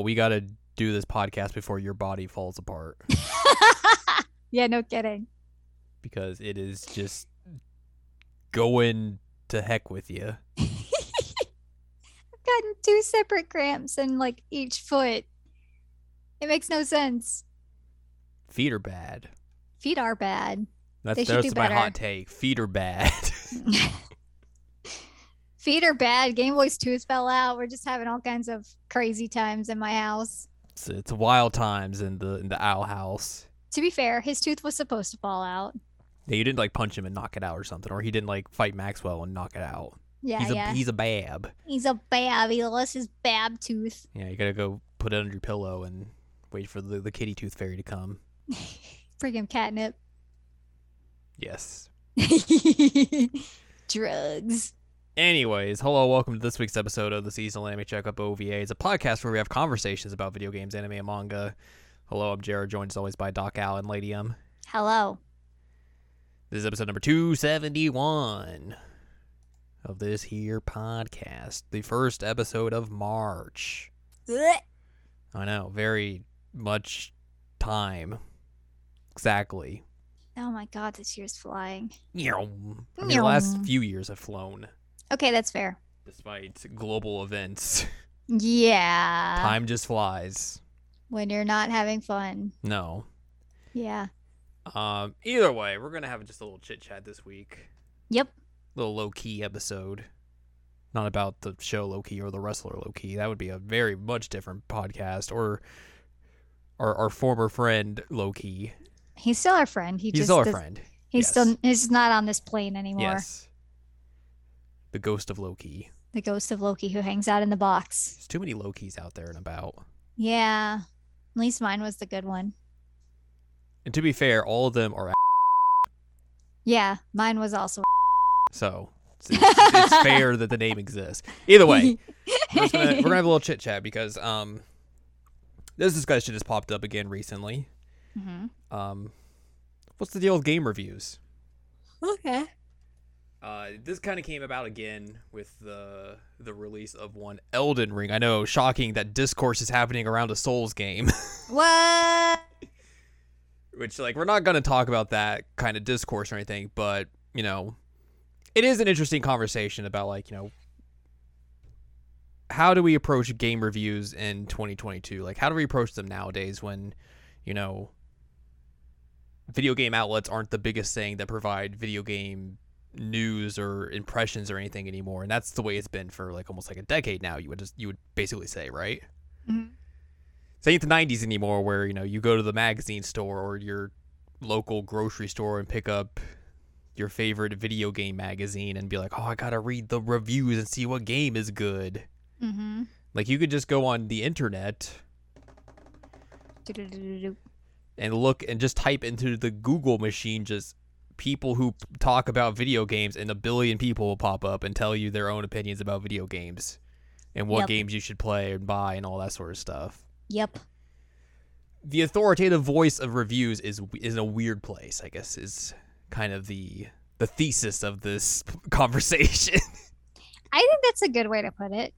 We got to do this podcast before your body falls apart yeah, no kidding. because it is just going to heck with you. I've gotten two separate cramps in like each foot. It makes no sense. Feet are bad. Feet are bad. That's They should that's my better. hot take. Feet are bad. Feet are bad. Game Boy's tooth fell out. We're just having all kinds of crazy times in my house. it's, it's wild times in the in the owl house. To be fair, his tooth was supposed to fall out. Yeah, you didn't like punch him and knock it out or something, or he didn't like fight Maxwell and knock it out. Yeah, he's a yeah. he's a bab. He's a bab. He lost his bab tooth. Yeah, you gotta go put it under your pillow and wait for the, the kitty tooth fairy to come. Him catnip. Yes. Drugs. Anyways, hello, welcome to this week's episode of the Seasonal Anime Checkup OVA. It's a podcast where we have conversations about video games, anime, and manga. Hello, I'm Jared, joined as always by Doc Al and Lady M. Hello. This is episode number 271 of this here podcast. The first episode of March. I know, very much time. Exactly. Oh my god, this year's flying. I mean, the last few years have flown, Okay, that's fair. despite global events. Yeah. Time just flies. When you're not having fun. No. Yeah. Um. Either way, we're gonna have just a little chit chat this week. Yep. Little low key episode. Not about the show Loki or the wrestler Loki. That would be a very much different podcast. Or our our former friend Loki. He's still our friend. He He's just still our does- friend. He's Yes. still he's not on this plane anymore. Yes. The ghost of Loki. The ghost of Loki who hangs out in the box. There's too many Lokis out there and about. Yeah. At least mine was the good one. And to be fair, all of them are Yeah, mine was also. so it's, it's, it's fair that the name exists. Either way, we're, gonna, we're gonna have a little chit chat because um, this discussion has popped up again recently. Mhm. Um, what's the deal with game reviews? Okay. Uh, this kind of came about again with the the release of one Elden Ring. I know, shocking that discourse is happening around a Souls game, What? which like we're not gonna talk about that kind of discourse or anything, but you know, it is an interesting conversation about like you know how do we approach game reviews in 2022? Like, how do we approach them nowadays when, you know, video game outlets aren't the biggest thing that provide video game news or impressions or anything anymore, and that's the way it's been for like almost like a decade now. You would just you would basically say, right? Mhm. Ain't the 90s anymore, where you know you go to the magazine store or your local grocery store and pick up your favorite video game magazine and be like, oh, I gotta read the reviews and see what game is good. Mm-hmm. Like you could just go on the internet and look and just type into the Google machine just people who talk about video games and a billion people will pop up and tell you their own opinions about video games and what Yep. games you should play and buy and all that sort of stuff. Yep. The authoritative voice of reviews is is in a weird place, I guess is kind of the the thesis of this conversation. I think that's a good way to put it.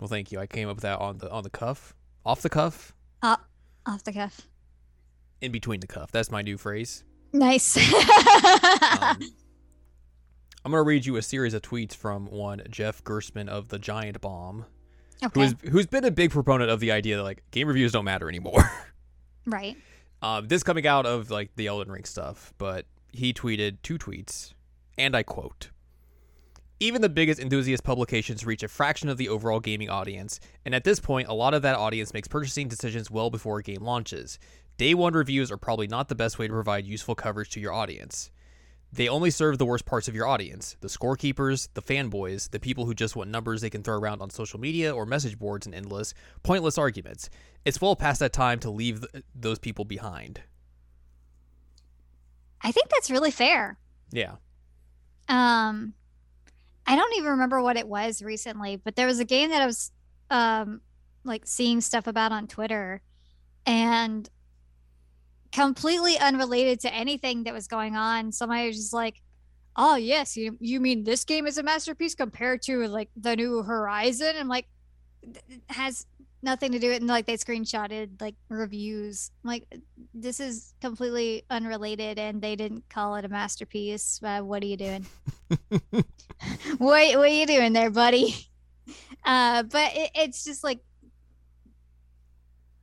well, thank you. I came up with that on the on the cuff, off the cuff, Uh, off the cuff. In between the cuff. That's my new phrase. Nice. Um, I'm gonna read you a series of tweets from one Jeff Gerstmann of the Giant Bomb, okay. is who's been a big proponent of the idea that like game reviews don't matter anymore. Right. um, this coming out of like the Elden Ring stuff, but he tweeted two tweets, and I quote. Even the biggest enthusiast publications reach a fraction of the overall gaming audience, and at this point, a lot of that audience makes purchasing decisions well before a game launches. Day one reviews are probably not the best way to provide useful coverage to your audience. They only serve the worst parts of your audience the scorekeepers, the fanboys, the people who just want numbers they can throw around on social media or message boards and endless, pointless arguments. It's well past that time to leave th- those people behind. I think that's really fair. Yeah. Um, I don't even remember what it was recently, but there was a game that I was um like seeing stuff about on Twitter and completely unrelated to anything that was going on. Somebody was just like, oh yes, you you mean this game is a masterpiece compared to like the new Horizon? I'm like, has nothing to do with it. And like they screenshotted like reviews. I'm like this is completely unrelated, and they didn't call it a masterpiece. Uh, what are you doing? what what are you doing there, buddy? Uh, but it, it's just like,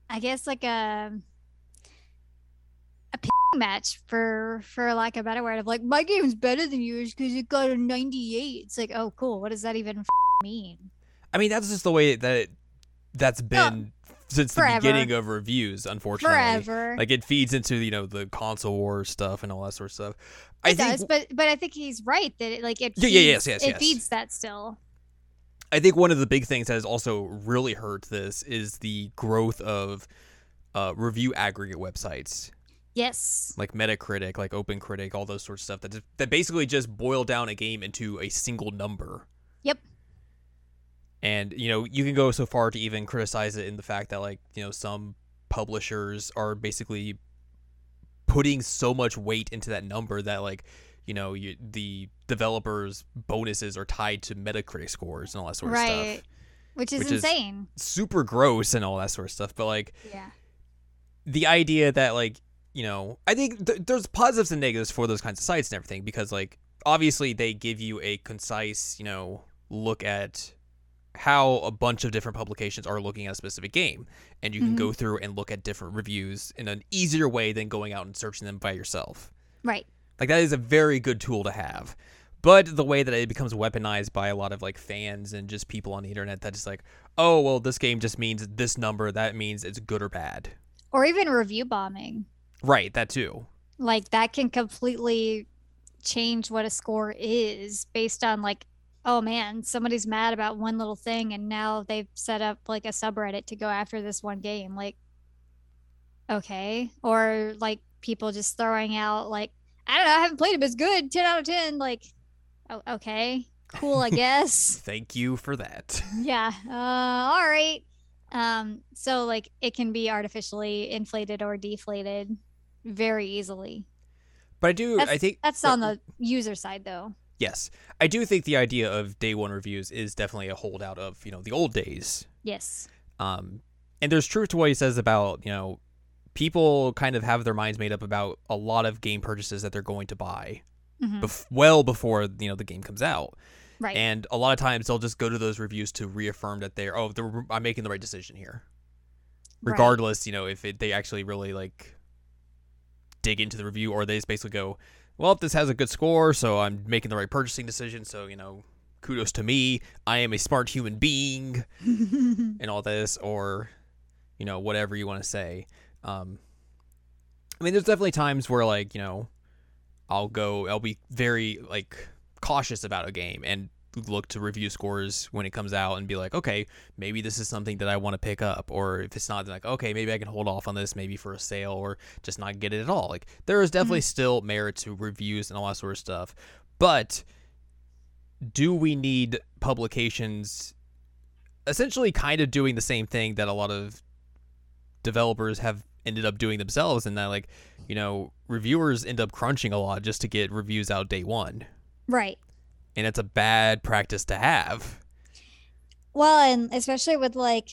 I guess like a a match for for lack of a better word of like my game's better than yours because it got a 98 it's like oh cool what does that even mean I mean, that's just the way that it, that's been since forever. the beginning of reviews. Unfortunately, forever like it feeds into you know the console war stuff and all that sort of stuff. I it think does but but i think he's right that it like it Yeah, feeds, yeah, yes, yes, it yes. feeds that still I think one of the big things that has also really hurt this is the growth of uh, review aggregate websites yes like Metacritic, like OpenCritic, all those sorts of stuff that that basically just boil down a game into a single number. Yep. And you know, you can go so far to even criticize it in the fact that like, you know, some publishers are basically putting so much weight into that number that like, you know, you, the developers' bonuses are tied to Metacritic scores and all that sort of stuff. which is Which is- insane Super gross and all that sort of stuff, but like yeah the idea that like you know i think th- there's positives and negatives for those kinds of sites and everything because like obviously they give you a concise you know look at how a bunch of different publications are looking at a specific game. And you can Mhm. go through and look at different reviews in an easier way than going out and searching them by yourself. Right. Like that is a very good tool to have. But the way that it becomes weaponized by a lot of like fans and just people on the internet that is like oh well this game just means this number. That means it's good or bad. Or even review bombing right that too. Like that can completely change what a score is based on like oh man somebody's mad about one little thing and now they've set up like a subreddit to go after this one game like okay. Or like people just throwing out like i don't know i haven't played it but it's good 10 out of 10 like oh, okay cool i guess. Thank you for that. yeah uh all right. Um so like it can be artificially inflated or deflated very easily But I do, that's, I think that's on the user side though yes, I do think the idea of day one reviews is definitely a holdout of you know the old days. yes Um, and there's truth to what he says about you know people kind of have their minds made up about a lot of game purchases that they're going to buy Mhm. bef- well before you know the game comes out. right And a lot of times they'll just go to those reviews to reaffirm that they're oh they're, I'm making the right decision here, Right. regardless you know if it, they actually really like dig into the review or they just basically go well if this has a good score so I'm making the right purchasing decision so you know kudos to me. I am a smart human being and all this or you know whatever you want to say. Um i mean there's definitely times where like you know i'll go i'll be very like cautious about a game and look to review scores when it comes out and be like okay maybe this is something that i want to pick up. Or if it's not like okay maybe i can hold off on this maybe for a sale or just not get it at all. Like there is definitely mm-hmm. still merit to reviews and all that sort of stuff. But do we need publications essentially kind of doing the same thing that a lot of developers have ended up doing themselves and that like you know reviewers end up crunching a lot just to get reviews out day one? Right and it's a bad practice to have. Well and especially with like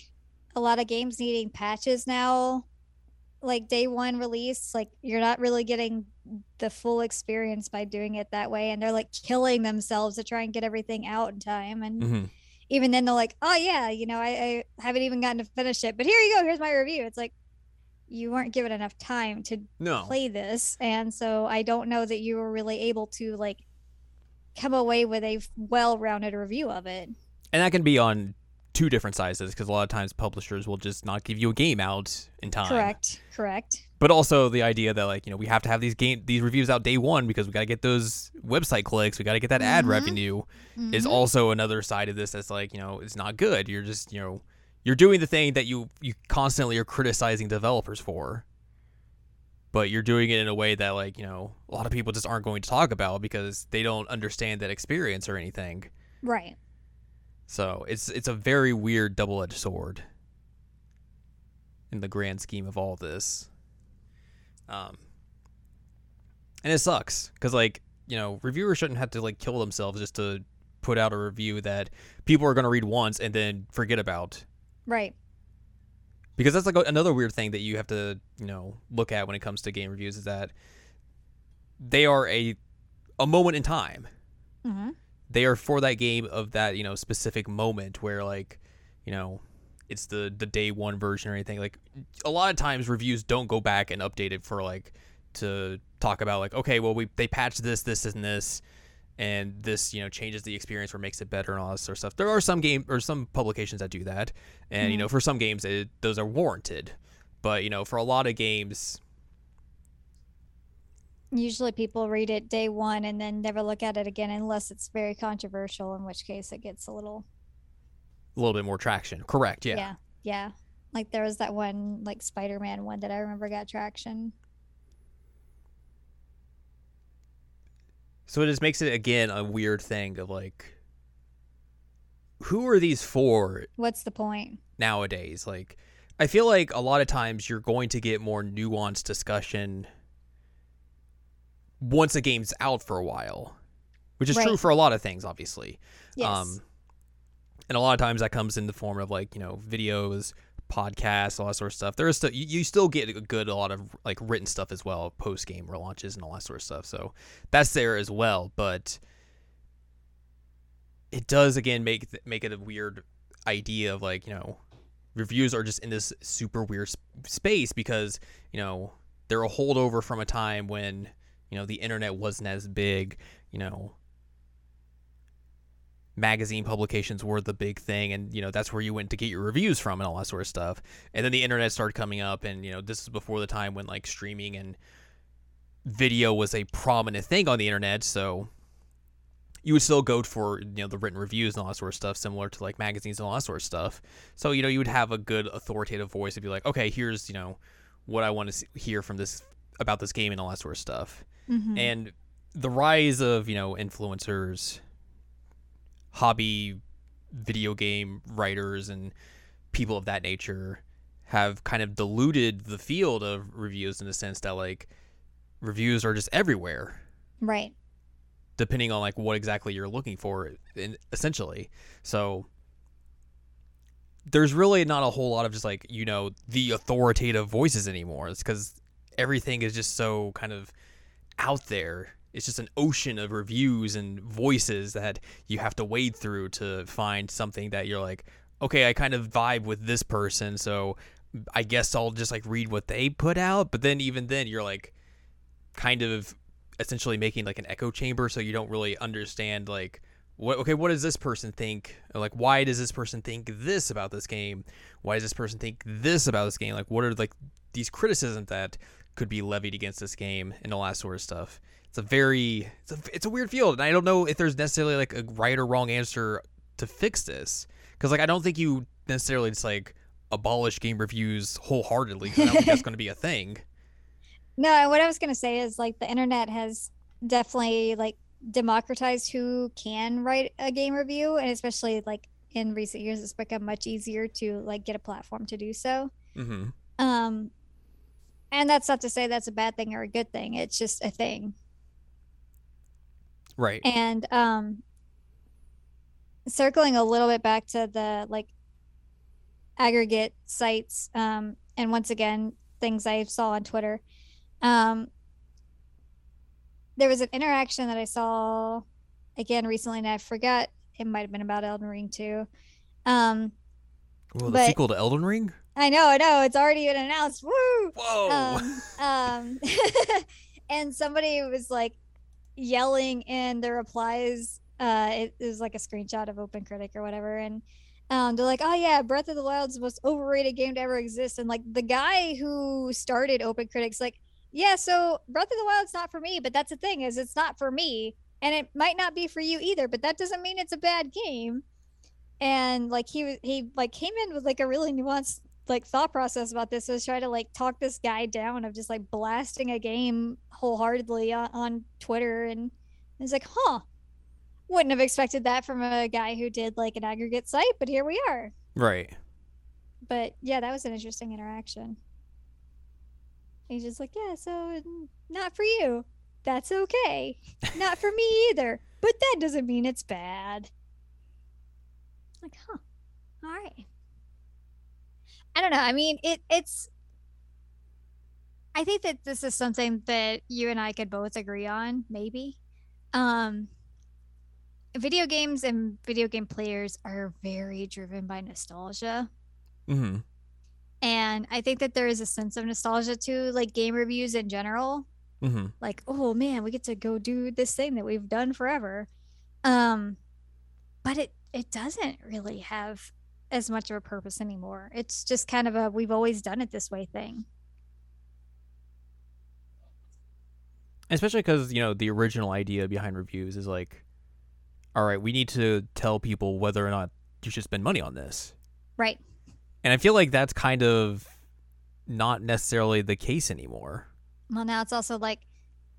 a lot of games needing patches now like day one release like you're not really getting the full experience by doing it that way and they're like killing themselves to try and get everything out in time and mm-hmm. even then they're like oh yeah you know I, I haven't even gotten to finish it but here you go here's my review. It's like you weren't given enough time to no. play this and so i don't know that you were really able to like come away with a well-rounded review of it. And that can be on two different sizes because a lot of times publishers will just not give you a game out in time. Correct correct. But also the idea that like you know we have to have these game these reviews out day one because we got to get those website clicks we got to get that ad Mhm. revenue is Mhm. also another side of this that's like you know it's not good. You're just you know you're doing the thing that you you constantly are criticizing developers for but you're doing it in a way that like you know a lot of people just aren't going to talk about because they don't understand that experience or anything right so it's it's a very weird double-edged sword in the grand scheme of all this. Um and it sucks cuz like you know, reviewers shouldn't have to like kill themselves just to put out a review that people are going to read once and then forget about. Right. Because that's like a- another weird thing that you have to, you know, look at when it comes to game reviews is that they are a a moment in time. hmm They are for that game of that, you know, specific moment where like, you know, it's the the day one version or anything. Like a lot of times reviews don't go back and update it for like to talk about like, okay, well we they patched this, this and this and this, you know, changes the experience or makes it better and all this sort of stuff. There are some game or some publications that do that. And, you Mhm. know, for some games it, those are warranted. But, you know, for a lot of games Usually people read it day one and then never look at it again unless it's very controversial, in which case it gets a little a little bit more traction. Correct, yeah. yeah. Yeah. Like there was that one like Spider Man one that I remember got traction. So it just makes it again a weird thing of like who are these for What's the point? nowadays? Like I feel like a lot of times you're going to get more nuanced discussion once a game's out for a while. Which is true for a lot of things, obviously. Yes. Um, and a lot of times that comes in the form of like you know videos, podcasts, all that sort of stuff. There is still you, you still get a good a lot of like written stuff as well, post game relaunches and all that sort of stuff. So that's there as well, but it does again make make it a weird idea of like you know reviews are just in this super weird sp- space because you know they're a holdover from a time when you know the internet wasn't as big you know magazine publications were the big thing and you know that's where you went to get your reviews from and all that sort of stuff. And then the internet started coming up and you know this is before the time when like streaming and video was a prominent thing on the internet so you would still go for you know the written reviews and all that sort of stuff similar to like magazines and all that sort of stuff. So you know you would have a good authoritative voice to be like okay here's you know what i want to hear from this about this game and all that sort of stuff. Mhm. and the rise of you know influencers hobby video game writers and people of that nature have kind of diluted the field of reviews in the sense that like reviews are just everywhere. Right. depending on like what exactly you're looking for in, essentially. So there's really not a whole lot of just like you know the authoritative voices anymore. It's because everything is just so kind of out there it's just an ocean of reviews and voices that you have to wade through to find something that you're like okay i kind of vibe with this person so i guess i'll just like read what they put out. But then even then you're like kind of essentially making like an echo chamber so you don't really understand like what okay what does this person think? Like why does this person think this about this game? Why does this person think this about this game? Like what are like these criticisms that could be levied against this game and all that sort of stuff. It's a very it's a, it's a weird field and i don't know if there's necessarily like a right or wrong answer to fix this because like i don't think you necessarily just like abolish game reviews wholeheartedly i don't think that's going to be a thing. No, what I was gonna say is like the internet has definitely like democratized who can write a game review, and especially like in recent years, it's become much easier to like get a platform to do so. mm-hmm. Um, and that's not to say that's a bad thing or a good thing. It's just a thing. right And um, circling a little bit back to the like aggregate sites, um, and once again, things I saw on Twitter. Um, there was an interaction that I saw again recently, and I forgot it might have been about Elden Ring too. Um, well the but- sequel to elden ring I know, I know, it's already been announced. Woo! whoa um, um and somebody was like yelling in the replies uh it, it was like a screenshot of OpenCritic or whatever and um they're like oh yeah breath of the wild's the most overrated game to ever exist and like the guy who started OpenCritic's like yeah so breath of the wild's not for me but that's the thing is it's not for me and it might not be for you either but that doesn't mean it's a bad game and like he was he like came in with like a really nuanced like thought process about this was try to like talk this guy down of just like blasting a game wholeheartedly on, on Twitter and it's like, huh, wouldn't have expected that from a guy who did like an aggregate site, but here we are. right But yeah, that was an interesting interaction. He's just like, yeah, so not for you. that's okay. Not for me either. But that doesn't mean it's bad. Like, huh. All right. I don't know. I mean, it it's I think that this is something that you and I could both agree on, maybe. Um video games and video game players are very driven by nostalgia. Mm-hmm. And I think that there is a sense of nostalgia to like game reviews in general. Mm-hmm. Like, oh man, we get to go do this thing that we've done forever. Um, but it it doesn't really have as much of a purpose anymore. It's just kind of a we've always done it this way thing. Especially because you know the original idea behind reviews is like, all right, we need to tell people whether or not you should spend money on this. Right. And I feel like that's kind of not necessarily the case anymore. Well, now it's also like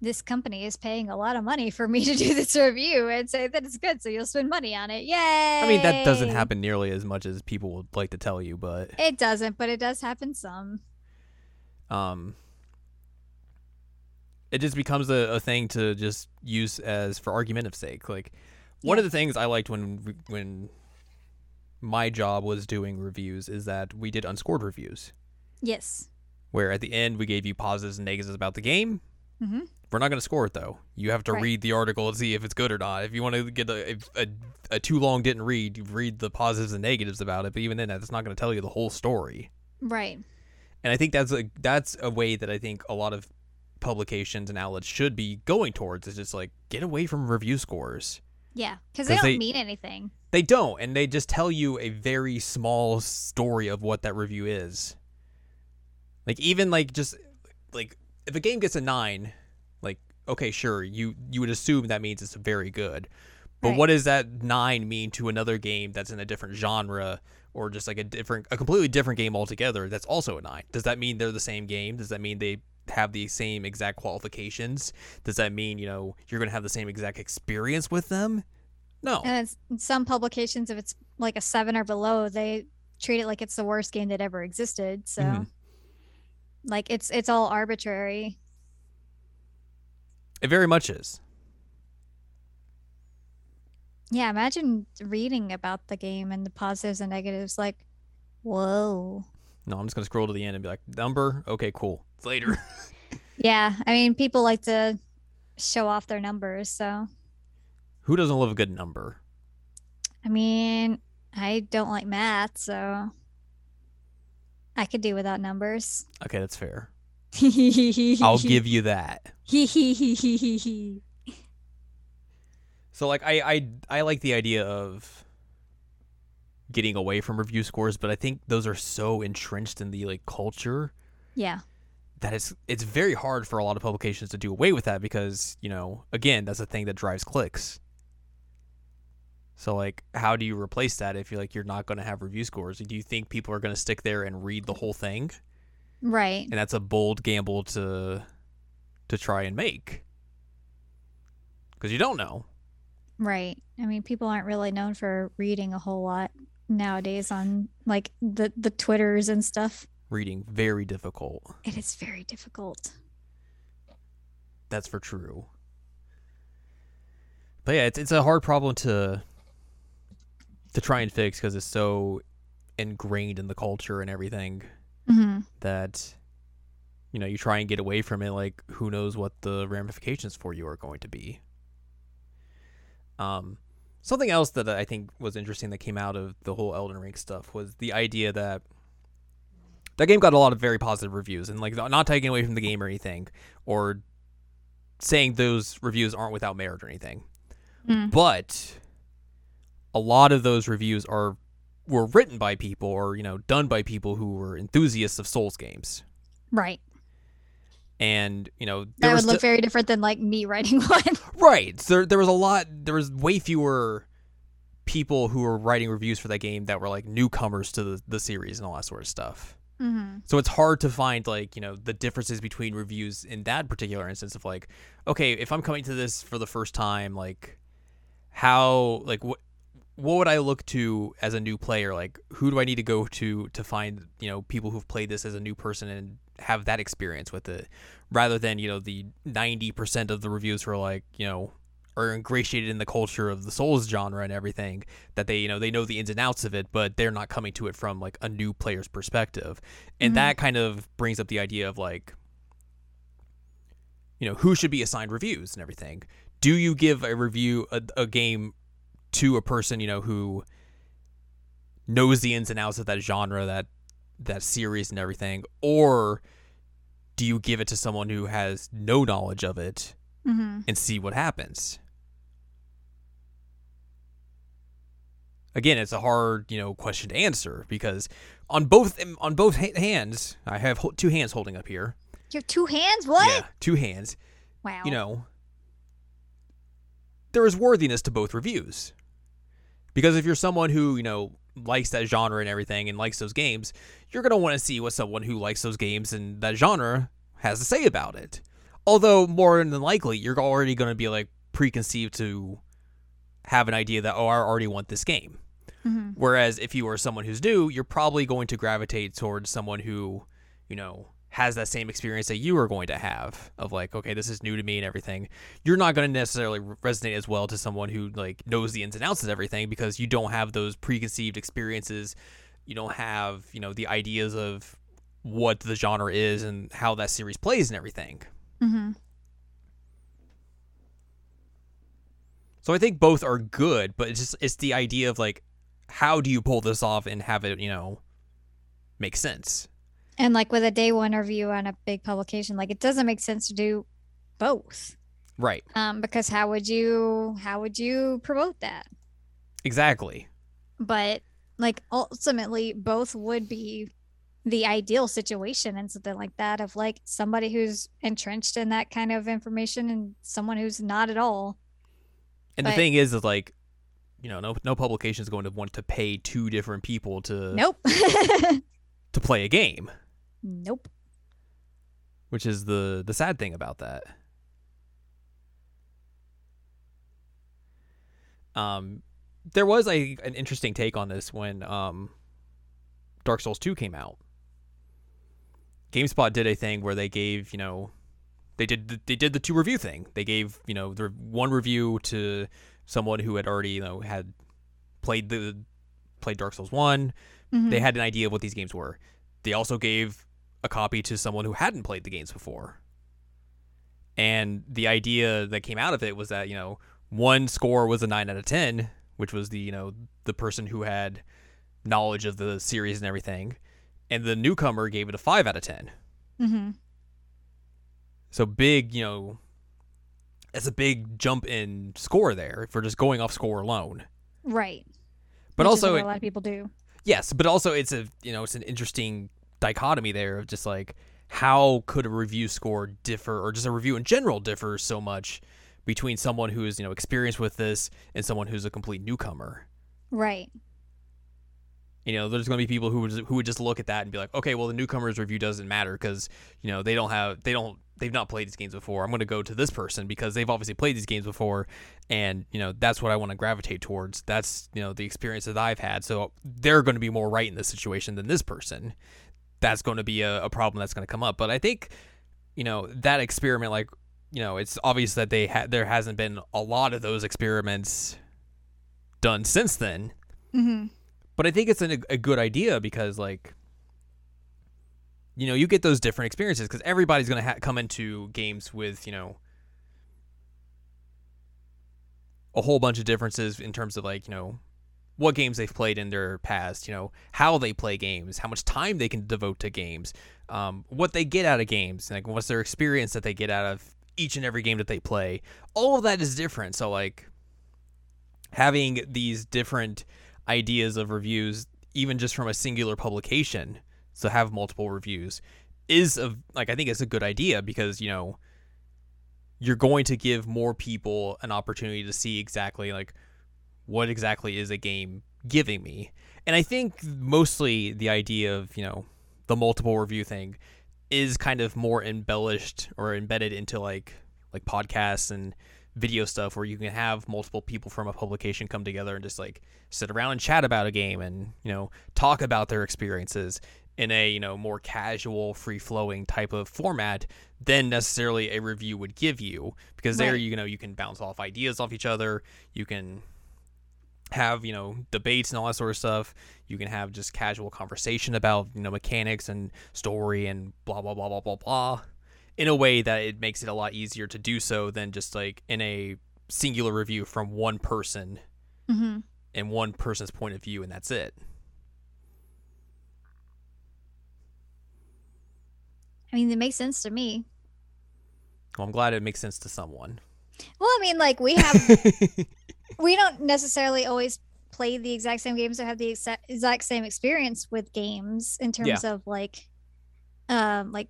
this company is paying a lot of money for me to do this review and say that it's good, so you'll spend money on it. Yay! I mean, that doesn't happen nearly as much as people would like to tell you, but It doesn't, but it does happen some. um, it just becomes a, a thing to just use as for argumentative sake. Like one Yeah. of the things I liked when when my job was doing reviews is that we did unscored reviews, Yes. where at the end we gave you positives and negatives about the game. Mm-hmm. We're not going to score it though. You have to Right. read the article and see if it's good or not. If you want to get a, a, a too long didn't read, you read the positives and negatives about it. But even then, that's not going to tell you the whole story. Right. And I think that's a that's a way that I think a lot of publications and outlets should be going towards. Is just like get away from review scores. Yeah, because they don't they- mean anything. They don't, and they just tell you a very small story of what that review is. Like even like just like if a game gets a nine, like okay, sure, you you would assume that means it's very good. But Right. what does that nine mean to another game that's in a different genre or just like a different a completely different game altogether that's also a nine? Does that mean they're the same game? Does that mean they have the same exact qualifications? Does that mean, you know, you're gonna have the same exact experience with them? No. And it's, some publications, if it's like a seven or below, they treat it like it's the worst game that ever existed. So, Mhm. Like, it's it's all arbitrary. It very much is. Yeah, imagine reading about the game and the positives and negatives. Like, whoa. No, I'm just gonna scroll to the end and be like, number, okay, cool. Later. Yeah, I mean, people like to show off their numbers. So, Who doesn't love a good number? I mean, I don't like math, so I could do without numbers. Okay, that's fair. I'll give you that. So like I I I like the idea of getting away from review scores, but I think those are so entrenched in the like culture yeah, that it's it's very hard for a lot of publications to do away with that because, you know, again, that's a thing that drives clicks. So like how do you replace that if you're like you're not going to have review scores? Do you think people are going to stick there and read the whole thing? right. and that's a bold gamble to to try and make because you don't know Right. I mean, people aren't really known for reading a whole lot nowadays on like the the Twitters and stuff. reading very difficult It is very difficult. that's for true but yeah it's, it's a hard problem to to try and fix because it's so ingrained in the culture and everything hmm that you know you try and get away from it like who knows what the ramifications for you are going to be. Um something else that i think was interesting that came out of the whole elden ring stuff was the idea that that game got a lot of very positive reviews and like not taking away from the game or anything or saying those reviews aren't without merit or anything. Mm. but a lot of those reviews are were written by people or you know done by people who were enthusiasts of souls games Right. and you know That would look very different than like me writing one. right so there, there was a lot there was way fewer people who were writing reviews for that game that were like newcomers to the, the series and all that sort of stuff hmm so it's hard to find like you know the differences between reviews in that particular instance of like okay if i'm coming to this for the first time like how like what what would I look to as a new player? Like, who do I need to go to to find you know people who've played this as a new person and have that experience with it, rather than you know the ninety percent of the reviews who are like you know are ingratiated in the culture of the Souls genre and everything that they you know they know the ins and outs of it, but they're not coming to it from like a new player's perspective, and Mhm. that kind of brings up the idea of like you know who should be assigned reviews and everything. Do you give a review a, a game to a person you know who knows the ins and outs of that genre that that series and everything or do you give it to someone who has no knowledge of it Mm-hmm. and see what happens again it's a hard you know question to answer because on both on both hands i have two hands holding up here You have two hands? What? yeah two hands Wow. you know, there is worthiness to both reviews. Because if you're someone who, you know, likes that genre and everything and likes those games, you're going to want to see what someone who likes those games and that genre has to say about it. Although, more than likely, you're already going to be like preconceived to have an idea that, oh, I already want this game. Mhm. Whereas if you are someone who's new, you're probably going to gravitate towards someone who, you know, has that same experience that you are going to have of like, okay, this is new to me and everything. You're not going to necessarily resonate as well to someone who like knows the ins and outs of everything because you don't have those preconceived experiences. You don't have, you know, the ideas of what the genre is and how that series plays and everything. Mm-hmm. So I think both are good, but it's just it's the idea of like how do you pull this off and have it, you know, make sense. And like with a day one review on a big publication, like it doesn't make sense to do both. Right. Um, because how would you how would you promote that? Exactly. But like ultimately both would be the ideal situation and something like that of like somebody who's entrenched in that kind of information and someone who's not at all. And the thing is, is like, you know, no no publication is going to want to pay two different people to Nope. to play a game, nope. which is the the sad thing about that. Um, there was a an interesting take on this when um, Dark Souls two came out. GameSpot did a thing where they gave you know they did the, they did the two review thing. They gave you know the one review to someone who had already you know had played the played Dark Souls one. Mhm. They had an idea of what these games were. They also gave a copy to someone who hadn't played the games before. And the idea that came out of it was that, you know, one score was a 9 out of 10, which was the, you know, the person who had knowledge of the series and everything. And the newcomer gave it a 5 out of 10. Mhm. So big, you know, that's a big jump in score there for just going off score alone. Right. But Which also a lot of people do. Yes, but also it's a you know it's an interesting dichotomy there of just like how could a review score differ or just a review in general differ so much between someone who is you know experienced with this and someone who's a complete newcomer. Right. You know, there's going to be people who would who would just look at that and be like, okay, well the newcomer's review doesn't matter because you know they don't have they don't they've not played these games before. I'm going to go to this person because they've obviously played these games before, and you know that's what I want to gravitate towards. That's you know the experience that I've had, so they're going to be more right in this situation than this person. That's going to be a, a problem that's going to come up. But I think you know that experiment, like you know, it's obvious that they ha- there hasn't been a lot of those experiments done since then Mm-hmm. but I think it's an, a good idea because like you know you get those different experiences because everybody's going to ha- come into games with you know a whole bunch of differences in terms of like you know what games they've played in their past you know how they play games how much time they can devote to games um, what they get out of games like what's their experience that they get out of each and every game that they play. All of that is different. So like having these different ideas of reviews even just from a singular publication so have multiple reviews is a like i think it's a good idea because you know you're going to give more people an opportunity to see exactly like what exactly is a game giving me. And i think mostly the idea of you know the multiple review thing is kind of more embellished or embedded into like like podcasts and video stuff where you can have multiple people from a publication come together and just like sit around and chat about a game and you know talk about their experiences in a you know more casual free flowing type of format than necessarily a review would give you because there you know you can bounce off ideas off each other. You can have you know debates and all that sort of stuff. You can have just casual conversation about you know mechanics and story and blah blah blah blah blah blah in a way that it makes it a lot easier to do so than just like in a singular review from one person hmm and one person's point of view and that's it. I mean, it makes sense to me. well i'm glad it makes sense to someone. Well, I mean, like we have, we don't necessarily always play the exact same games or have the exact, exact same experience with games in terms of like, um, like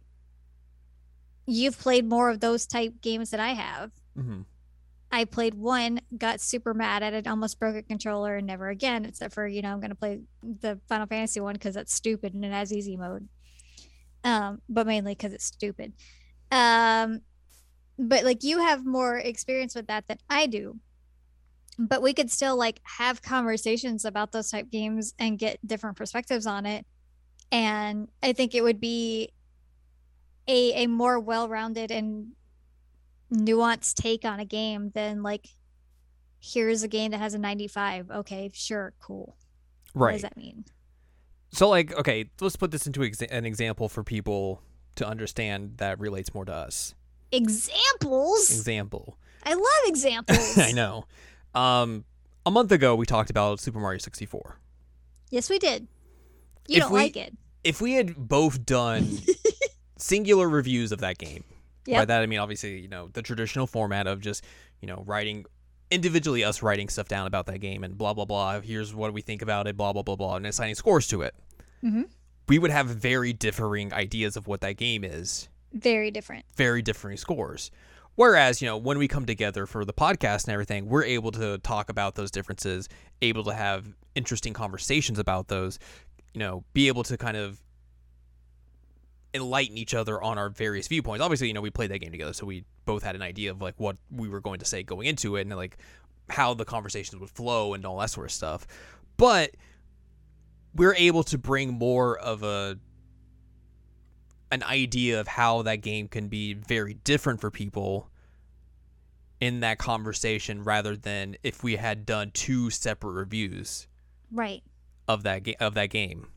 you've played more of those type games than I have. hmm I played one, got super mad at it, almost broke a controller, and never again. Except for you know, I'm gonna play the Final Fantasy one because that's stupid and it has easy mode. Um, but mainly because it's stupid. Um, but like you have more experience with that than I do. But we could still like have conversations about those type games and get different perspectives on it. And I think it would be a a more well-rounded and nuanced take on a game than like here's a game that has a 95 okay sure cool Right. what does that mean So, like, okay, let's put this into exa- an example for people to understand that relates more to us. examples Example. i love examples I know. Um, a month ago, we talked about Super Mario 64. yes we did you If don't we- like it If we had both done singular reviews of that game, by that I mean obviously, you know, the traditional format of just, you know, writing individually us writing stuff down about that game and blah blah blah. Here's what we think about it, blah blah blah blah, and assigning scores to it. Mhm. We would have very differing ideas of what that game is. very different very differing scores. Whereas, you know, when we come together for the podcast and everything, we're able to talk about those differences, able to have interesting conversations about those, you know, be able to kind of enlighten each other on our various viewpoints. Obviously, you know, we played that game together, so we both had an idea of like what we were going to say going into it and like how the conversations would flow and all that sort of stuff. But we're able to bring more of a an idea of how that game can be very different for people in that conversation rather than if we had done two separate reviews right. of that ga- of that game.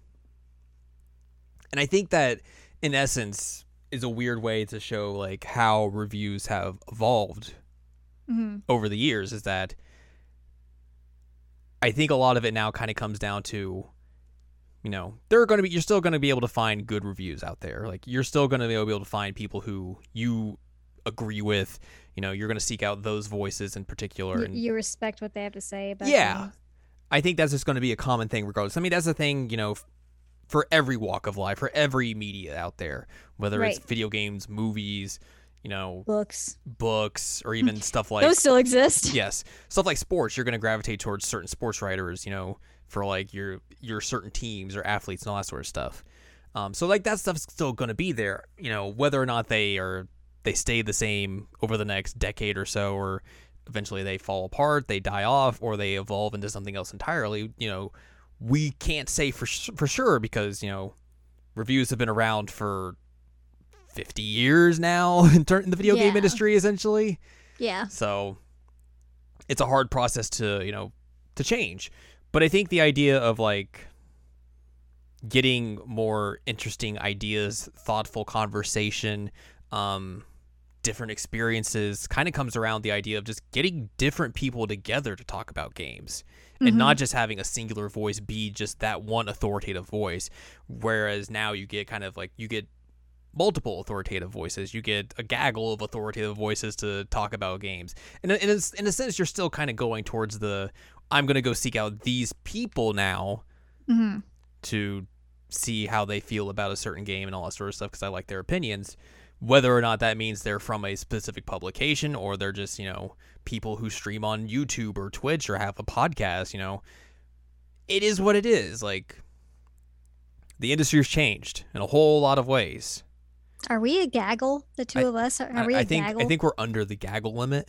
And I think that in essence is a weird way to show like how reviews have evolved hmm over the years is that I think a lot of it now kind of comes down to you know there are going to be you're still going to be able to find good reviews out there. Like you're still going to be able to find people who you agree with you know you're going to seek out those voices in particular you, and you respect what they have to say about yeah. i think that's just going to be a common thing regardless. I mean that's the thing you know for every walk of life for every media out there whether it's video games movies you know books. books or even stuff like those still exist. Yes. Stuff like sports you're going to gravitate towards certain sports writers you know for like your your certain teams or athletes and all that sort of stuff. Um, so like that stuff's still going to be there you know whether or not they are they stay the same over the next decade or so or eventually they fall apart they die off or they evolve into something else entirely you know we can't say for for sure because you know reviews have been around for 50 years now in, turn in the video game industry essentially. Yeah. So it's a hard process to, you know, to change. But I think the idea of like getting more interesting ideas, thoughtful conversation, um, different experiences kind of comes around the idea of just getting different people together to talk about games and not just having a singular voice be just that one authoritative voice. Whereas now you get kind of like you get multiple authoritative voices. You get a gaggle of authoritative voices to talk about games. And in a, in a sense you're still kind of going towards the i'm going to go seek out these people now hmm to see how they feel about a certain game and all that sort of stuff because I like their opinions. Whether or not that means they're from a specific publication or they're just, you know, people who stream on YouTube or Twitch or have a podcast, you know, it is what it is. Like, the industry's changed in a whole lot of ways. Are we a gaggle? The two I- of us? Are, are I, we a I think gaggle? I think we're under the gaggle limit.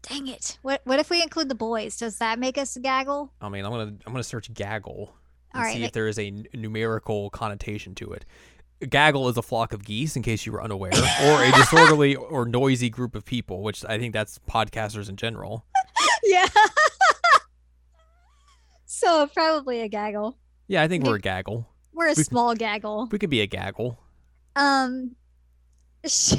Dang it. What what if we include the boys? Does that make us a gaggle? I mean, I'm gonna I'm gonna search gaggle and right, see if there is a numerical connotation to it. Gaggle is a flock of geese, in case you were unaware, or a disorderly or noisy group of people, which I think that's podcasters in general. Yeah. so probably a gaggle. Yeah, I think we're a gaggle. We're a We- small gaggle. We could be a gaggle. Um sh-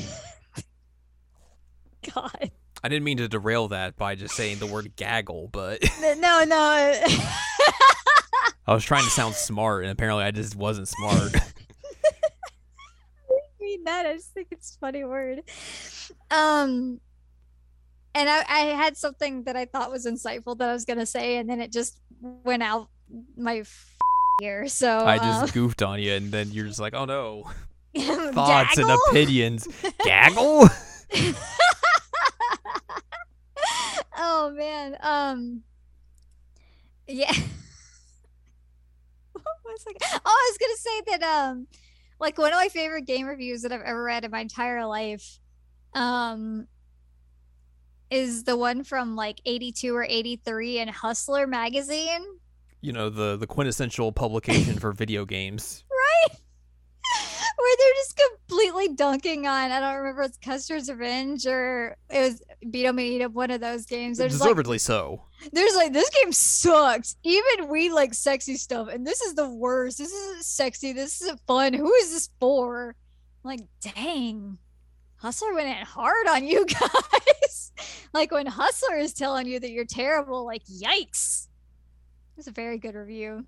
God. I didn't mean to derail that by just saying the word gaggle, but No, no. I was trying to sound smart, and apparently I just wasn't smart. That. I just think it's a funny word. Um, and I, I had something that I thought was insightful that I was gonna say, and then it just went out my f- ear. So I just goofed on you, and then you're just like, "Oh no, um, thoughts and opinions, gaggle." oh man. Um. Yeah. Oh, I was gonna say that. Um, like one of my favorite game reviews that I've ever read in my entire life, um, is the one from like '82 or '83 in Hustler magazine. you know the the quintessential publication for video games. where they're just completely dunking on I don't remember it's Custer's Revenge or it was Beat 'em and Eat 'em, one of those games. They're just like, Deservedly so. there's like this game sucks. Even we like sexy stuff, and this is the worst. This isn't sexy. This isn't fun. Who is this for? Like, dang, Hustler went in hard on you guys. like when Hustler is telling you that you're terrible, like yikes. It's a very good review.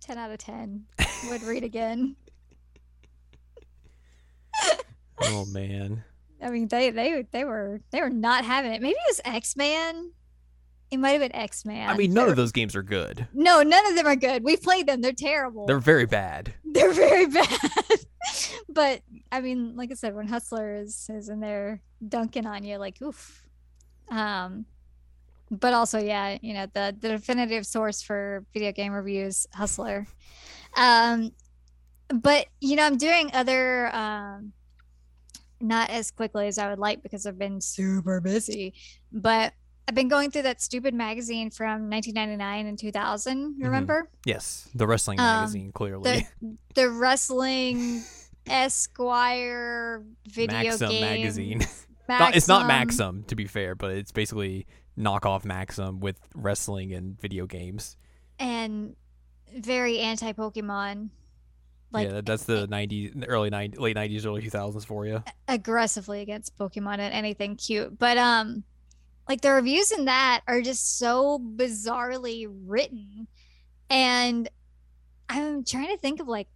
10 out of 10. Would read again. Oh man. I mean, they they they were they were not having it. Maybe it was X Man. It might have been X Man. I mean, none of those games are good. No, none of them are good. We played them. They're terrible. They're very bad. They're very bad. but I mean, like I said, when Hustler is is in there dunking on you, like oof. Um, but also, yeah, you know, the the definitive source for video game reviews, Hustler. Um, but you know, I'm doing other um, not as quickly as I would like because I've been super busy, but. I've been going through that stupid magazine from 1999 and 2000. Remember? Yes, the wrestling Um, magazine clearly. the the wrestling Esquire video Maxim game magazine. Not- it's not Maxim, Maxim to be fair, but it's basically knockoff Maxim with wrestling and video games. and very anti Pokemon, like yeah, that's the 90s, early 90s, late 90s, early 2000s for you. aggressively against Pokemon and anything cute. But um, like the reviews in that are just so bizarrely written, and I'm trying to think of like,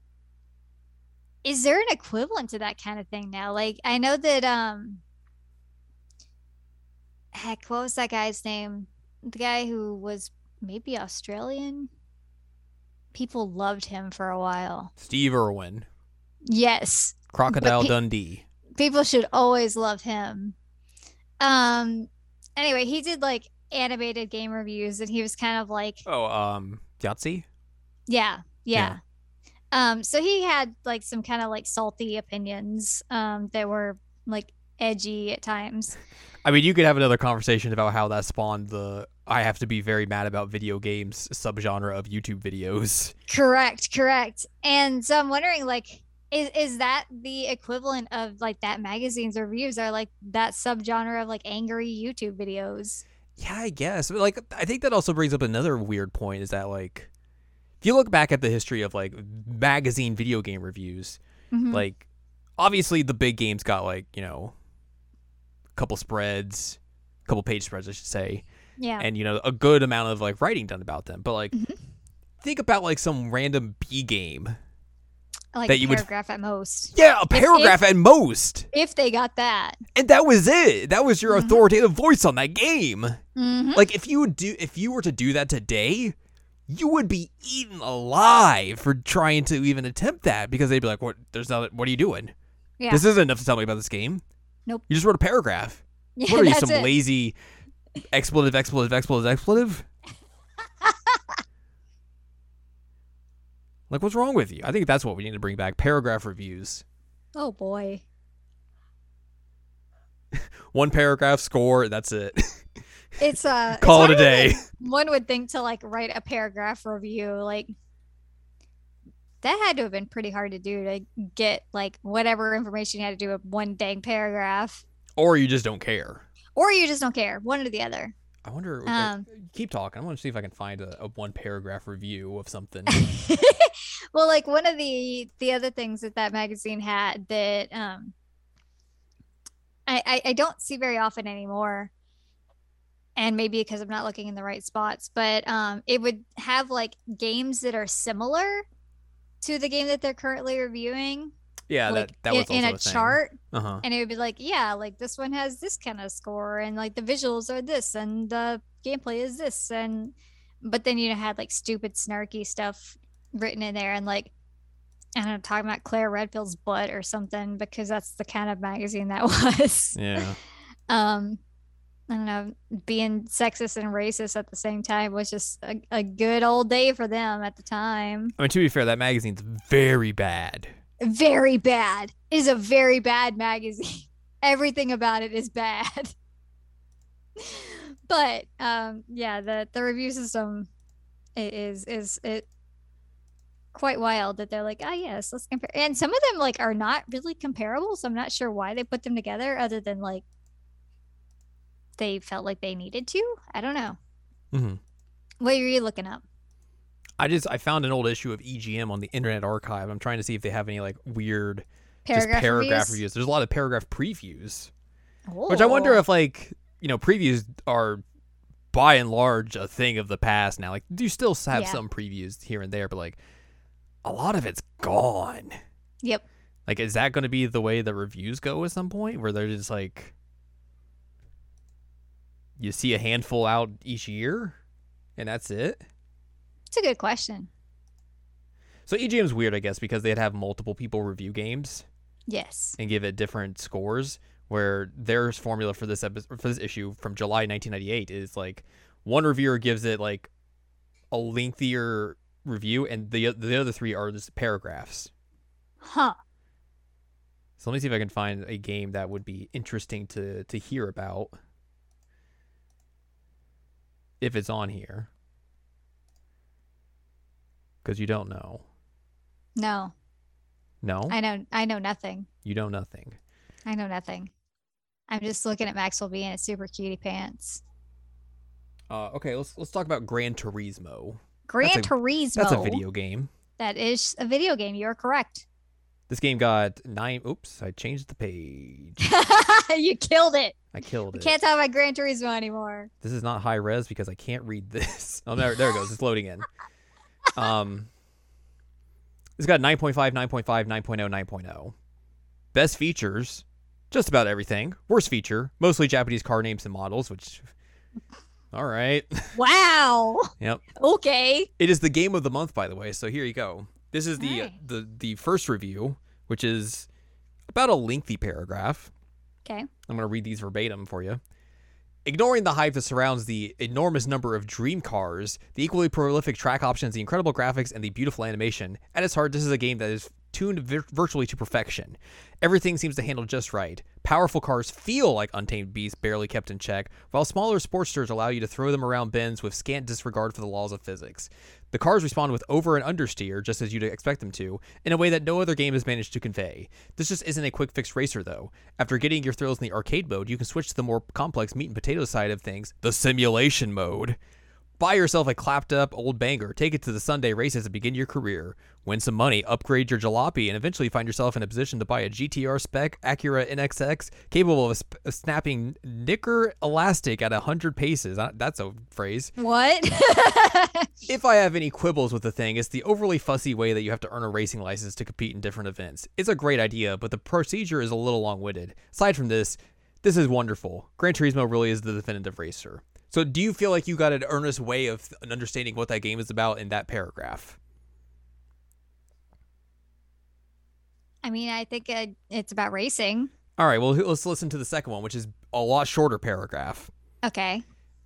is there an equivalent to that kind of thing now? Like I know that um, heck, what was that guy's name? The guy who was maybe Australian. People loved him for a while. Steve Irwin, Yes, Crocodile Dundee. people should always love him. Um anyway, he did like animated game reviews and he was kind of like Oh, um, Yahtzee? yeah, yeah. Um so he had like some kind of like salty opinions um that were like edgy at times. I mean, you could have another conversation about how that spawned the I have to be very mad about video games subgenre of YouTube videos. Correct, correct. And so I'm wondering like is is that the equivalent of like that magazine's reviews are like that subgenre of like angry YouTube videos? Yeah, I guess. But like I think that also brings up another weird point is that like if you look back at the history of like magazine video game reviews, Mhm. like obviously the big games got like, you know, couple spreads, couple page spreads I should say, yeah. and you know, a good amount of like writing done about them. But like Mhm. think about like some random B game. like that a you would- paragraph at most. Yeah, a paragraph at most. If they got that. And that was it. That was your Mhm. authoritative voice on that game. Mm-hmm. Like if you would do if you were to do that today, you would be eaten alive for trying to even attempt that because they'd be like, "What? There's not. What are you doing? Yeah. This isn't enough to tell me about this game. Nope. You just wrote a paragraph. Yeah, what are you, some it. lazy expletive, expletive, expletive, expletive? like, what's wrong with you? I think that's what we need to bring back: paragraph reviews. Oh boy. One paragraph score. That's it. It's uh it's Call it a day. One would think to like write a paragraph review like that had to have been pretty hard to do to get like whatever information you had to do with one dang paragraph. Or you just don't care. Or you just don't care. One or the other. I wonder. uh, Um, keep talking. I want to see if I can find a, a one paragraph review of something. well, like one of the the other things that that magazine had that um I I, I don't see very often anymore, and maybe because I'm not looking in the right spots, but um it would have like games that are similar to the game that they're currently reviewing, yeah, like that that in, was also in a, thing. chart, Uh huh. and it would be like, yeah, like this one has this kind of score, and like the visuals are this, and the gameplay is this, and but then you had like stupid snarky stuff written in there, and like I don't know, talking about Claire Redfield's butt or something because that's the kind of magazine that was. Yeah. Um, I don't know, being sexist and racist at the same time was just a, a good old day for them at the time. I mean, to be fair, that magazine's very bad. very bad. It is a very bad magazine. Everything about it is bad. but um yeah, the the review system is is it quite wild that they're like, oh yes, let's compare. And some of them like are not really comparable, so I'm not sure why they put them together other than like they felt like they needed to. I don't know. hmm What are you looking up? I just I found an old issue of EGM on the Internet Archive. I'm trying to see if they have any like weird Paragraph, just paragraph reviews. reviews. There's a lot of paragraph previews, which I wonder if like you know previews are by and large a thing of the past now. Like, do you still have Yeah. some previews here and there, but like a lot of it's gone. Yep. Like, is that going to be the way the reviews go at some point, where they're just like you see a handful out each year, and that's it? It's a good question. So EGM's weird, I guess, because they'd have multiple people review games Yes. and give it different scores. Where their formula for this episode, for this issue from July 1998 is like one reviewer gives it like a lengthier review, and the the other three are just paragraphs. Huh. So let me see if I can find a game that would be interesting to to hear about. If it's on here. Because you don't know. No. No? I know I know nothing. you know nothing. I know nothing. I'm just looking at Maxwell being a super cutie pants. Uh, okay, let's let's talk about Gran Turismo. Gran a- Turismo. That's a video game. That is a video game. You're correct. This game got nine. Oops, I changed the page. you killed it. I killed it. can't talk about Gran Turismo anymore. This is not high res because I can't read this. Oh, there, there it goes. It's loading in. Um, it's got 9.5, 9.5, 9.0, 9.0. Best features, just about everything. Worst feature, mostly Japanese car names and models, which, all right. Wow. Yep. Okay. It is the game of the month, by the way. So here you go. This is the uh, Alright. the the first review, which is about a lengthy paragraph. Okay. I'm going to read these verbatim for you. Ignoring the hype that surrounds the enormous number of dream cars, the equally prolific track options, the incredible graphics, and the beautiful animation, at its heart, this is a game that is tuned vir- virtually to perfection. Everything seems to handle just right. Powerful cars feel like untamed beasts barely kept in check, while smaller sportsters allow you to throw them around bends with scant disregard for the laws of physics. The cars respond with over and understeer, just as you'd expect them to, in a way that no other game has managed to convey. This just isn't a quick fix racer, though. After getting your thrills in the arcade mode, you can switch to the more complex meat and potato side of things, the simulation mode. Buy yourself a clapped up old banger, take it to the Sunday races and begin your career. Win some money, upgrade your jalopy, and eventually find yourself in a position to buy a GTR spec Acura NSX capable of sp- snapping knicker elastic at 100 paces. Uh, That's a phrase. What? If I have any quibbles with the thing, it's the overly fussy way that you have to earn a racing license to compete in different events. It's a great idea, but the procedure is a little long winded. Aside from this, this is wonderful. Gran Turismo really is the definitive racer. So, do you feel like you got an earnest way of understanding what that game is about in that paragraph? I mean, I think uh, it's about racing. All right, well, let's listen to the second one, which is a lot shorter paragraph. Okay.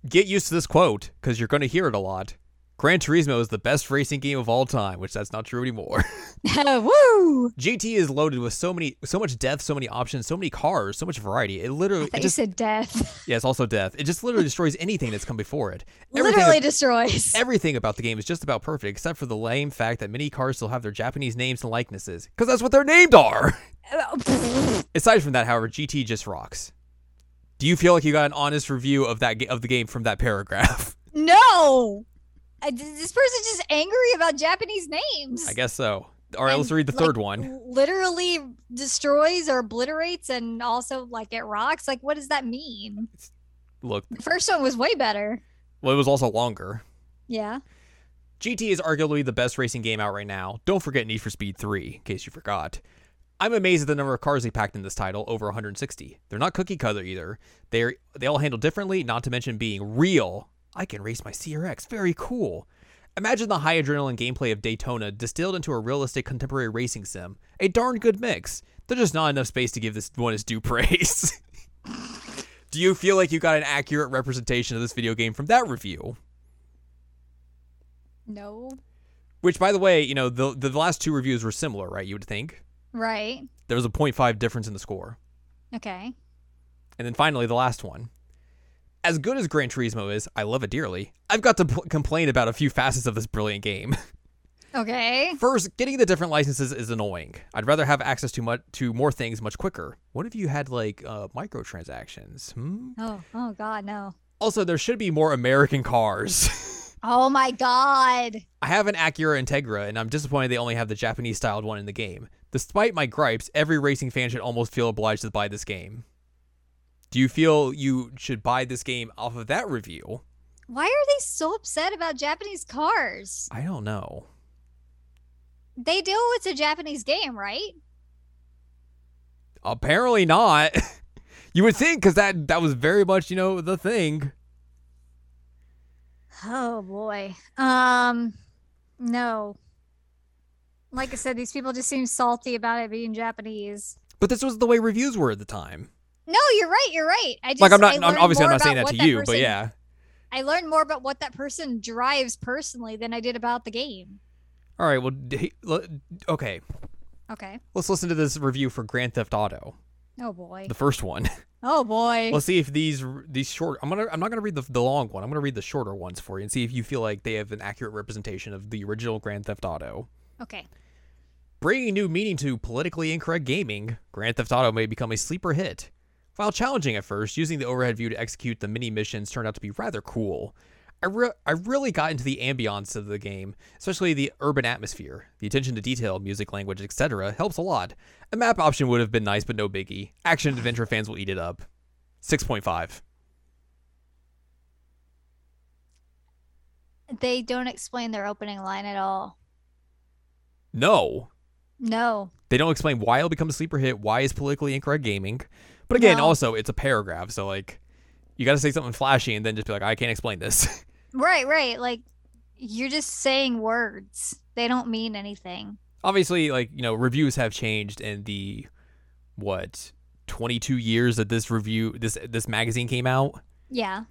Get used to this quote because you're going to hear it a lot. Gran Turismo is the best racing game of all time, which that's not true anymore. Woo! GT is loaded with so many, so much death, so many options, so many cars, so much variety. It literally, I it just, said death. yeah, it's also death. It just literally destroys anything that's come before it. Everything Literally destroys. Everything about the game is just about perfect, except for the lame fact that many cars still have their Japanese names and likenesses, because that's what they're named are. Aside from that, however, GT just rocks. Do you feel like you got an honest review of that of the game from that paragraph? no! I, this person's just angry about Japanese names. I guess so. All right, let's read the like, third one. Literally destroys or obliterates and also like it rocks. Like, what does that mean? Look, The first one was way better. well, it was also longer. Yeah. GT is arguably the best racing game out right now. Don't forget Need for Speed 3, in case you forgot. I'm amazed at the number of cars they packed in this title, over 160. They're not cookie cutter either. They're they all handle differently, not to mention being real. I can race my CRX, very cool. Imagine the high adrenaline gameplay of Daytona distilled into a realistic contemporary racing sim. A darn good mix. There's just not enough space to give this one its due praise. Do you feel like you got an accurate representation of this video game from that review? No. Which, by the way, you know, the the last two reviews were similar, right? You would think Right. there was a 0.5 difference in the score, Okay. and then finally the last one. As good as Gran Turismo is, I love it dearly. I've got to p- complain about a few facets of this brilliant game. Okay. First, getting the different licenses is annoying. I'd rather have access to much to more things much quicker. What if you had like uh, microtransactions? Hmm? Oh, oh God, no. Also, there should be more American cars. Oh my God. I have an Acura Integra, and I'm disappointed they only have the Japanese styled one in the game. Despite my gripes, every racing fan should almost feel obliged to buy this game. Do you feel you should buy this game off of that review? Why are they so upset about Japanese cars? I don't know. They do it's a Japanese game, right? Apparently not. you would think because that that was very much you know the thing. Oh boy. Um no. Like I said, these people just seem salty about it being Japanese. But this was the way reviews were at the time. No, you're right. You're right. I just like I'm not. I'm, obviously, I'm not saying that to you, but yeah. I learned more about what that person drives personally than I did about the game. All right. Well, okay. Okay. Let's listen to this review for Grand Theft Auto, Oh boy. the first one. Oh boy. Let's see if these these short. I'm gonna. I'm not gonna read the the long one. I'm gonna read the shorter ones for you and see if you feel like they have an accurate representation of the original Grand Theft Auto. Okay. Bringing new meaning to politically incorrect gaming, Grand Theft Auto may become a sleeper hit. While challenging at first, using the overhead view to execute the mini missions turned out to be rather cool. I, re- I really got into the ambiance of the game, especially the urban atmosphere. The attention to detail, music, language, etc. helps a lot. A map option would have been nice, but no biggie. Action adventure fans will eat it up. 6.5. They don't explain their opening line at all. No. No. They don't explain why it'll become a sleeper hit, why is politically incorrect gaming. But again, No. also, it's a paragraph, so like, you gotta say something flashy and then just be like, I can't explain this. Right, right. Like you're just saying words. They don't mean anything. Obviously, like, you know, reviews have changed in the, what, 22 years that this review, this this magazine came out. Yeah.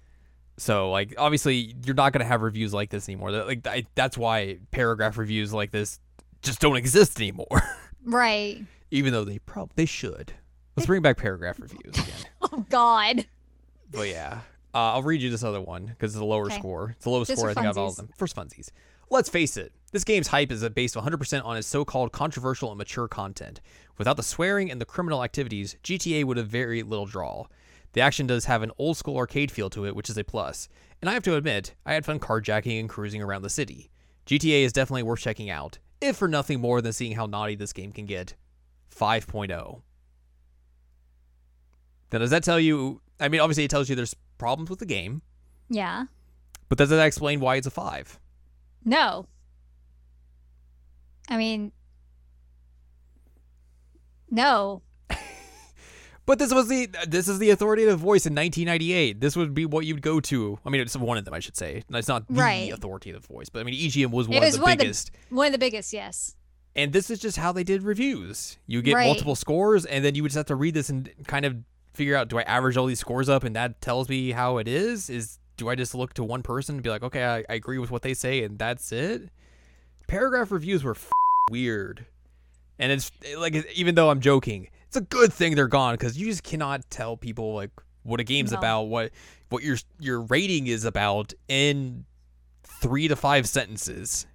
So, like, obviously, you're not gonna have reviews like this anymore. Like, I, that's why paragraph reviews like this just don't exist anymore. Right. Even though they probably they should. Let's bring back paragraph reviews again. Oh God. But yeah, uh, I'll read you this other one because it's a lower Okay. score. It's the lowest Just score I think out of all of them. First funsies. Let's face it, this game's hype is based 100% on its so-called controversial and mature content. Without the swearing and the criminal activities, GTA would have very little draw. The action does have an old school arcade feel to it, which is a plus. And I have to admit, I had fun carjacking and cruising around the city. GTA is definitely worth checking out, if for nothing more than seeing how naughty this game can get. 5.0. Now, does that tell you? I mean, obviously, it tells you there's problems with the game, Yeah. but does that explain why it's a five? No. I mean, no. But this was the this is the authoritative voice in 1998. This would be what you'd go to. I mean, it's one of them, I should say. It's not the Right. authoritative voice, but I mean, EGM was one It of the one of the- biggest. One of the biggest, yes. and this is just how they did reviews. You get Right. multiple scores, and then you would just have to read this and kind of figure out: do I average all these scores up, and that tells me how it is? Is do I just look to one person and be like, okay, I, I agree with what they say and that's it? Paragraph reviews were f- weird, and it's like even though I'm joking, it's a good thing they're gone because you just cannot tell people like what a game's No. about, what what your your rating is about in three to five sentences.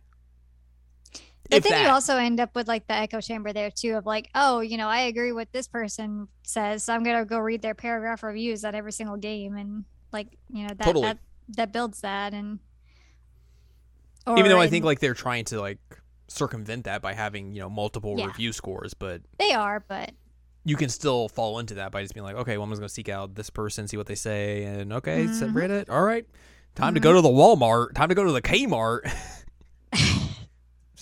But If then you also end up with like the echo chamber there too of like, oh, you know, I agree with this person says, so I'm gonna go read their paragraph reviews on every single game and like, you know, that Totally. that, that builds that and even though or I think like they're trying to like circumvent that by having you know multiple Yeah. review scores, but they are, but you can still fall into that by just being like, okay, well, I'm just gonna seek out this person, see what they say, and okay, Mhm. subreddit, Reddit, all right, time to Mhm. go to the Walmart, time to go to the Kmart,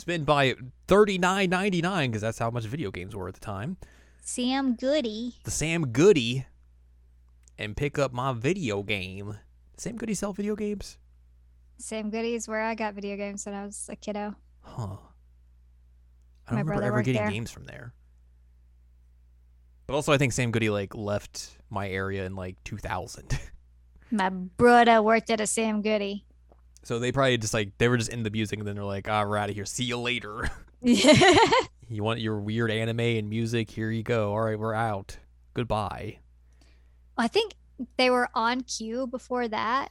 spend by thirty nine ninety nine because that's how much video games were at the time. Sam Goody. The Sam Goody, and pick up my video game. Sam Goody sell video games? Sam Goody is where I got video games when I was a kiddo. Huh. I My don't remember brother ever getting there. games from there. But also, I think Sam Goody like left my area in like 2000. My brother worked at a Sam Goody. So they probably just like they were just in the music, and then they're like, "Ah, we're out of here. See you later. Yeah. you want your weird anime and music? Here you go. All right, we're out. Goodbye." I think they were on cue before that.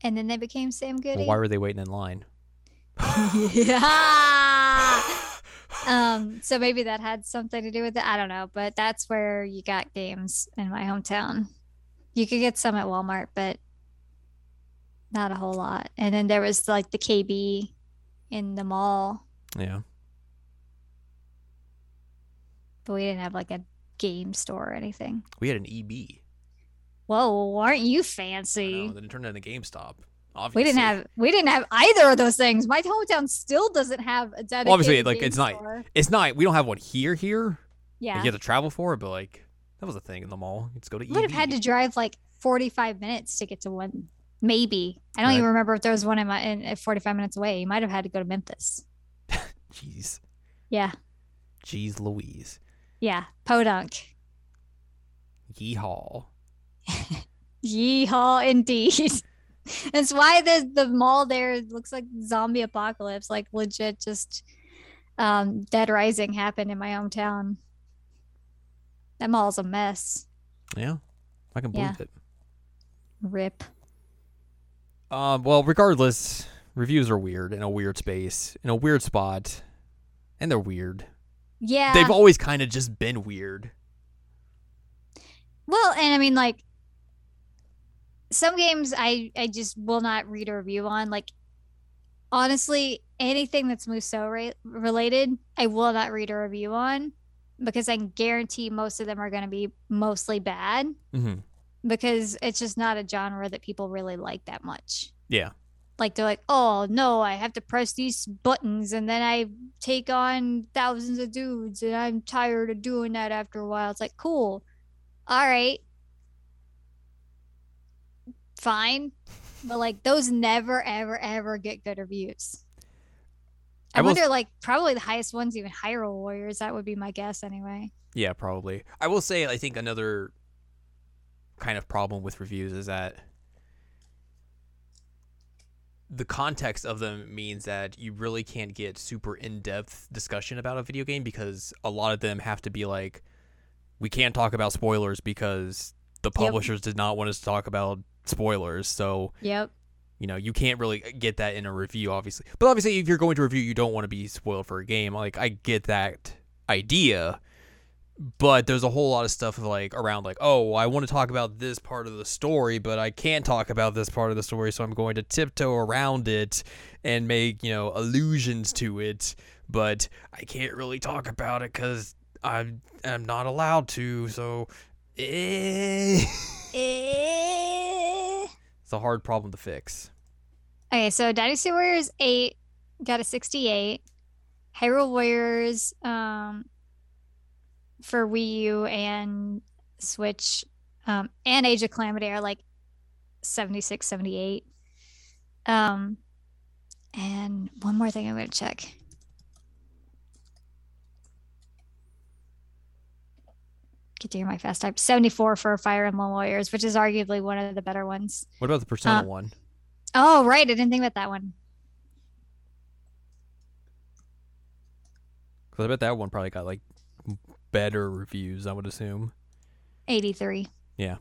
And then they became Sam Goody. Well, why were they waiting in line? yeah. Um, so maybe that had something to do with it. I don't know, but that's where you got games in my hometown. You could get some at Walmart, but not a whole lot. And then there was like the KB in the mall, yeah. but we didn't have like a game store or anything. We had an EB. Whoa, aren't you fancy? know, then it turned into GameStop. We didn't have we didn't have either of those things. My hometown still doesn't have a dedicated obviously, like, it's not- It's not. We don't have one here. Here, Like, Yeah. you have to travel for it, but like that was a thing in the mall. Just go to You would have had to drive like 45 minutes to get to one. Maybe. I don't Right. even remember if there was one in my in, at 45 minutes away. You might have had to go to Memphis. Jeez, Yeah. jeez, Louise, Yeah. Podunk. yeehaw. Yeehaw indeed. That's why the the mall there looks like zombie apocalypse. Like legit just um Dead Rising happened in my hometown. That mall's a mess. Yeah, I can Yeah. believe it. Rip. Um, well, regardless, reviews are weird in a weird space, in a weird spot, and they're weird. Yeah. They've always kind of just been weird. Well, and I mean, like some games, I I just will not read a review on. Like honestly, anything that's Muso ra- related, I will not read a review on because I can guarantee most of them are going to be mostly bad hmm because it's just not a genre that people really like that much. Yeah, Like they're like, oh no, I have to press these buttons and then I take on thousands of dudes and I'm tired of doing that after a while. It's like, cool. All right. Fine. But like those never, ever, ever get good reviews. I, I wonder, like, probably the highest ones, even Hyrule Warriors. That would be my guess anyway. yeah, probably. I will say, I think another kind of problem with reviews is that the context of them means that you really can't get super in-depth discussion about a video game because a lot of them have to be like we can't talk about spoilers because the Yep. publishers did not want us to talk about spoilers so Yep. you know you can't really get that in a review obviously but obviously if you're going to review you don't want to be spoiled for a game like i get that idea but there's a whole lot of stuff like around like oh i want to talk about this part of the story but i can't talk about this part of the story so i'm going to tiptoe around it and make you know allusions to it but i can't really talk about it because i'm i'm not allowed to so eh. Eh. it's a hard problem to fix Okay, so Dynasty Warriors 8 got a 68. Hyrule Warriors um, for Wii U and Switch um, and Age of Calamity are like 76, 78. Um, and one more thing I'm going to check. get to hear my fast type. 74 for Fire Emblem Warriors, which is arguably one of the better ones. What about the Persona Uh, one? Oh, right. I didn't think about that one. Because I bet that one probably got like better reviews. I would assume. 83. Yeah.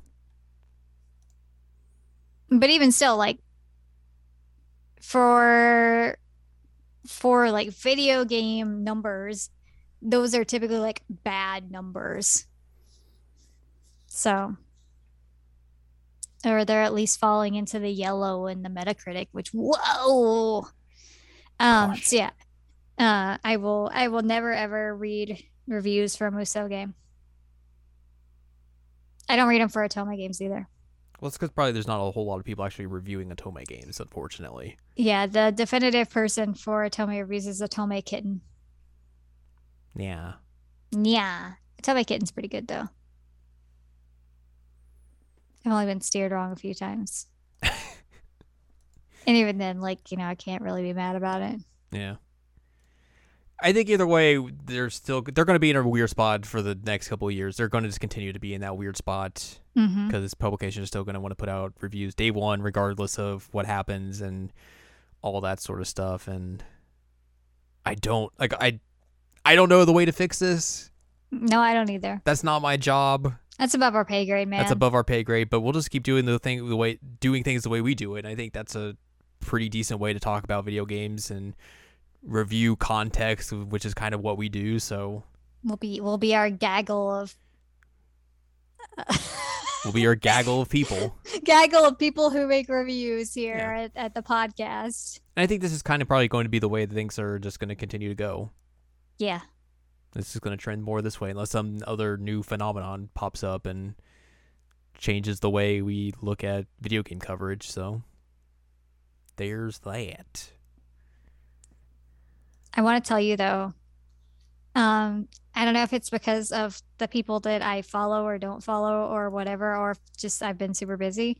But even still, like for for like video game numbers, those are typically like bad numbers. So or they're at least falling into the yellow in the Metacritic, which whoa. Um Gosh. so yeah. Uh I will I will never ever read reviews for a Muso game. I don't read them for Otome games either. Well, it's because probably there's not a whole lot of people actually reviewing Otome games, unfortunately. Yeah, the definitive person for Otome reviews is Otome Kitten. Yeah. Yeah. Otome Kitten's pretty good though. I've only been steered wrong a few times. and even then, like, you know, I can't really be mad about it. Yeah. I think either way, they're still they're going to be in a weird spot for the next couple of years. They're going to just continue to be in that weird spot Mm-hmm. because this publication is still going to want to put out reviews day one, regardless of what happens and all that sort of stuff. And I don't like I I don't know the way to fix this. No, I don't either. That's not my job. That's above our pay grade, man. That's above our pay grade. But we'll just keep doing the thing the way doing things the way we do it. And I think that's a pretty decent way to talk about video games and review context, which is kind of what we do. So we'll be we'll be our gaggle of we'll be your gaggle of people. gaggle of people who make reviews here Yeah. at, at the podcast. And I think this is kind of probably going to be the way things are just going to continue to go. Yeah. This is going to trend more this way unless some other new phenomenon pops up and changes the way we look at video game coverage. So there's that. I want to tell you though, um, I don't know if it's because of the people that I follow or don't follow or whatever, or if just I've been super busy.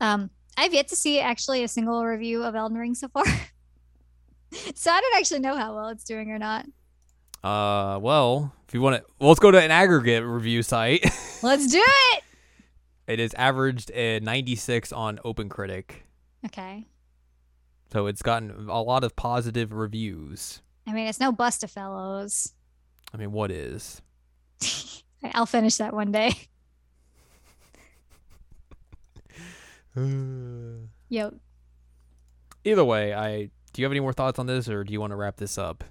Um, I've yet to see actually a single review of Elden Ring so far. so I don't actually know how well it's doing or not. Uh, well, if you want to, well, let's go to an aggregate review site. Let's do it. it is averaged at 96 on OpenCritic. Okay. So it's gotten a lot of positive reviews. I mean, it's no Bustafellows. I mean, what is? I'll finish that one day. Yo, Either way, I do you have any more thoughts on this or do you want to wrap this up?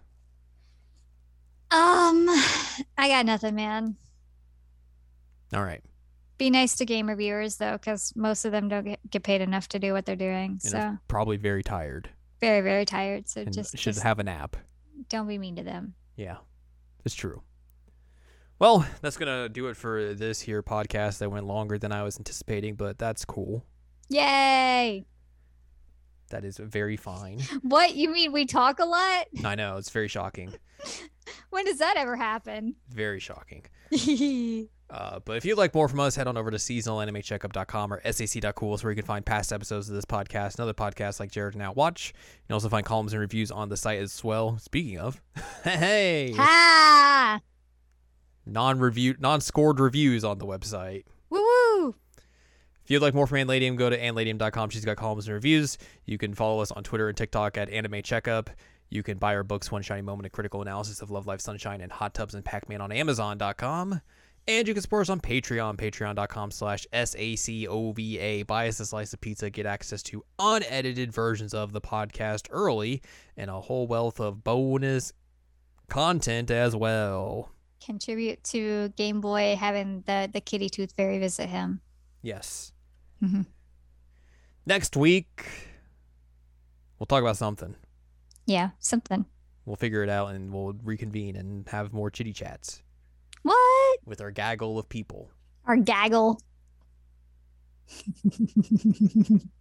um, I got nothing, man. All right. Be nice to game reviewers though, because most of them don't get, get paid enough to do what they're doing. And So probably very tired very, very tired. So and just, should just have a nap. don't be mean to them. Yeah, it's true. Well, that's gonna do it for this here podcast. That went longer than I was anticipating, but that's cool. Yay! That is very fine. What you mean? We talk a lot? I know it's very shocking, When does that ever happen? very shocking. Uh, but if you'd like more from us, head on over to seasonalanimecheckup.com or sac.cool where you can find past episodes of this podcast and other podcasts like Jared Now Watch. You can also find columns and reviews on the site as well. Speaking of, hey, ha! non-review, non-scored reviews on the website. Woo woo! If you'd like more from Ann Ladium, go to annladium.com. She's got columns and reviews. You can follow us on Twitter and TikTok at Anime Checkup. You can buy our books, One Shiny Moment, A Critical Analysis of Love, Life, Sunshine, and Hot Tubs and Pac-Man on Amazon.com. And you can support us on Patreon, patreon.com slash S-A-C-O-V-A. Buy us a slice of pizza, get access to unedited versions of the podcast early, and a whole wealth of bonus content as well. Contribute to Game Boy having the the kitty tooth fairy visit him. Yes. Mhm. Next week, we'll talk about something. Yeah, something. We'll figure it out and we'll reconvene and have more chitty chats What? with our gaggle of people. Our gaggle.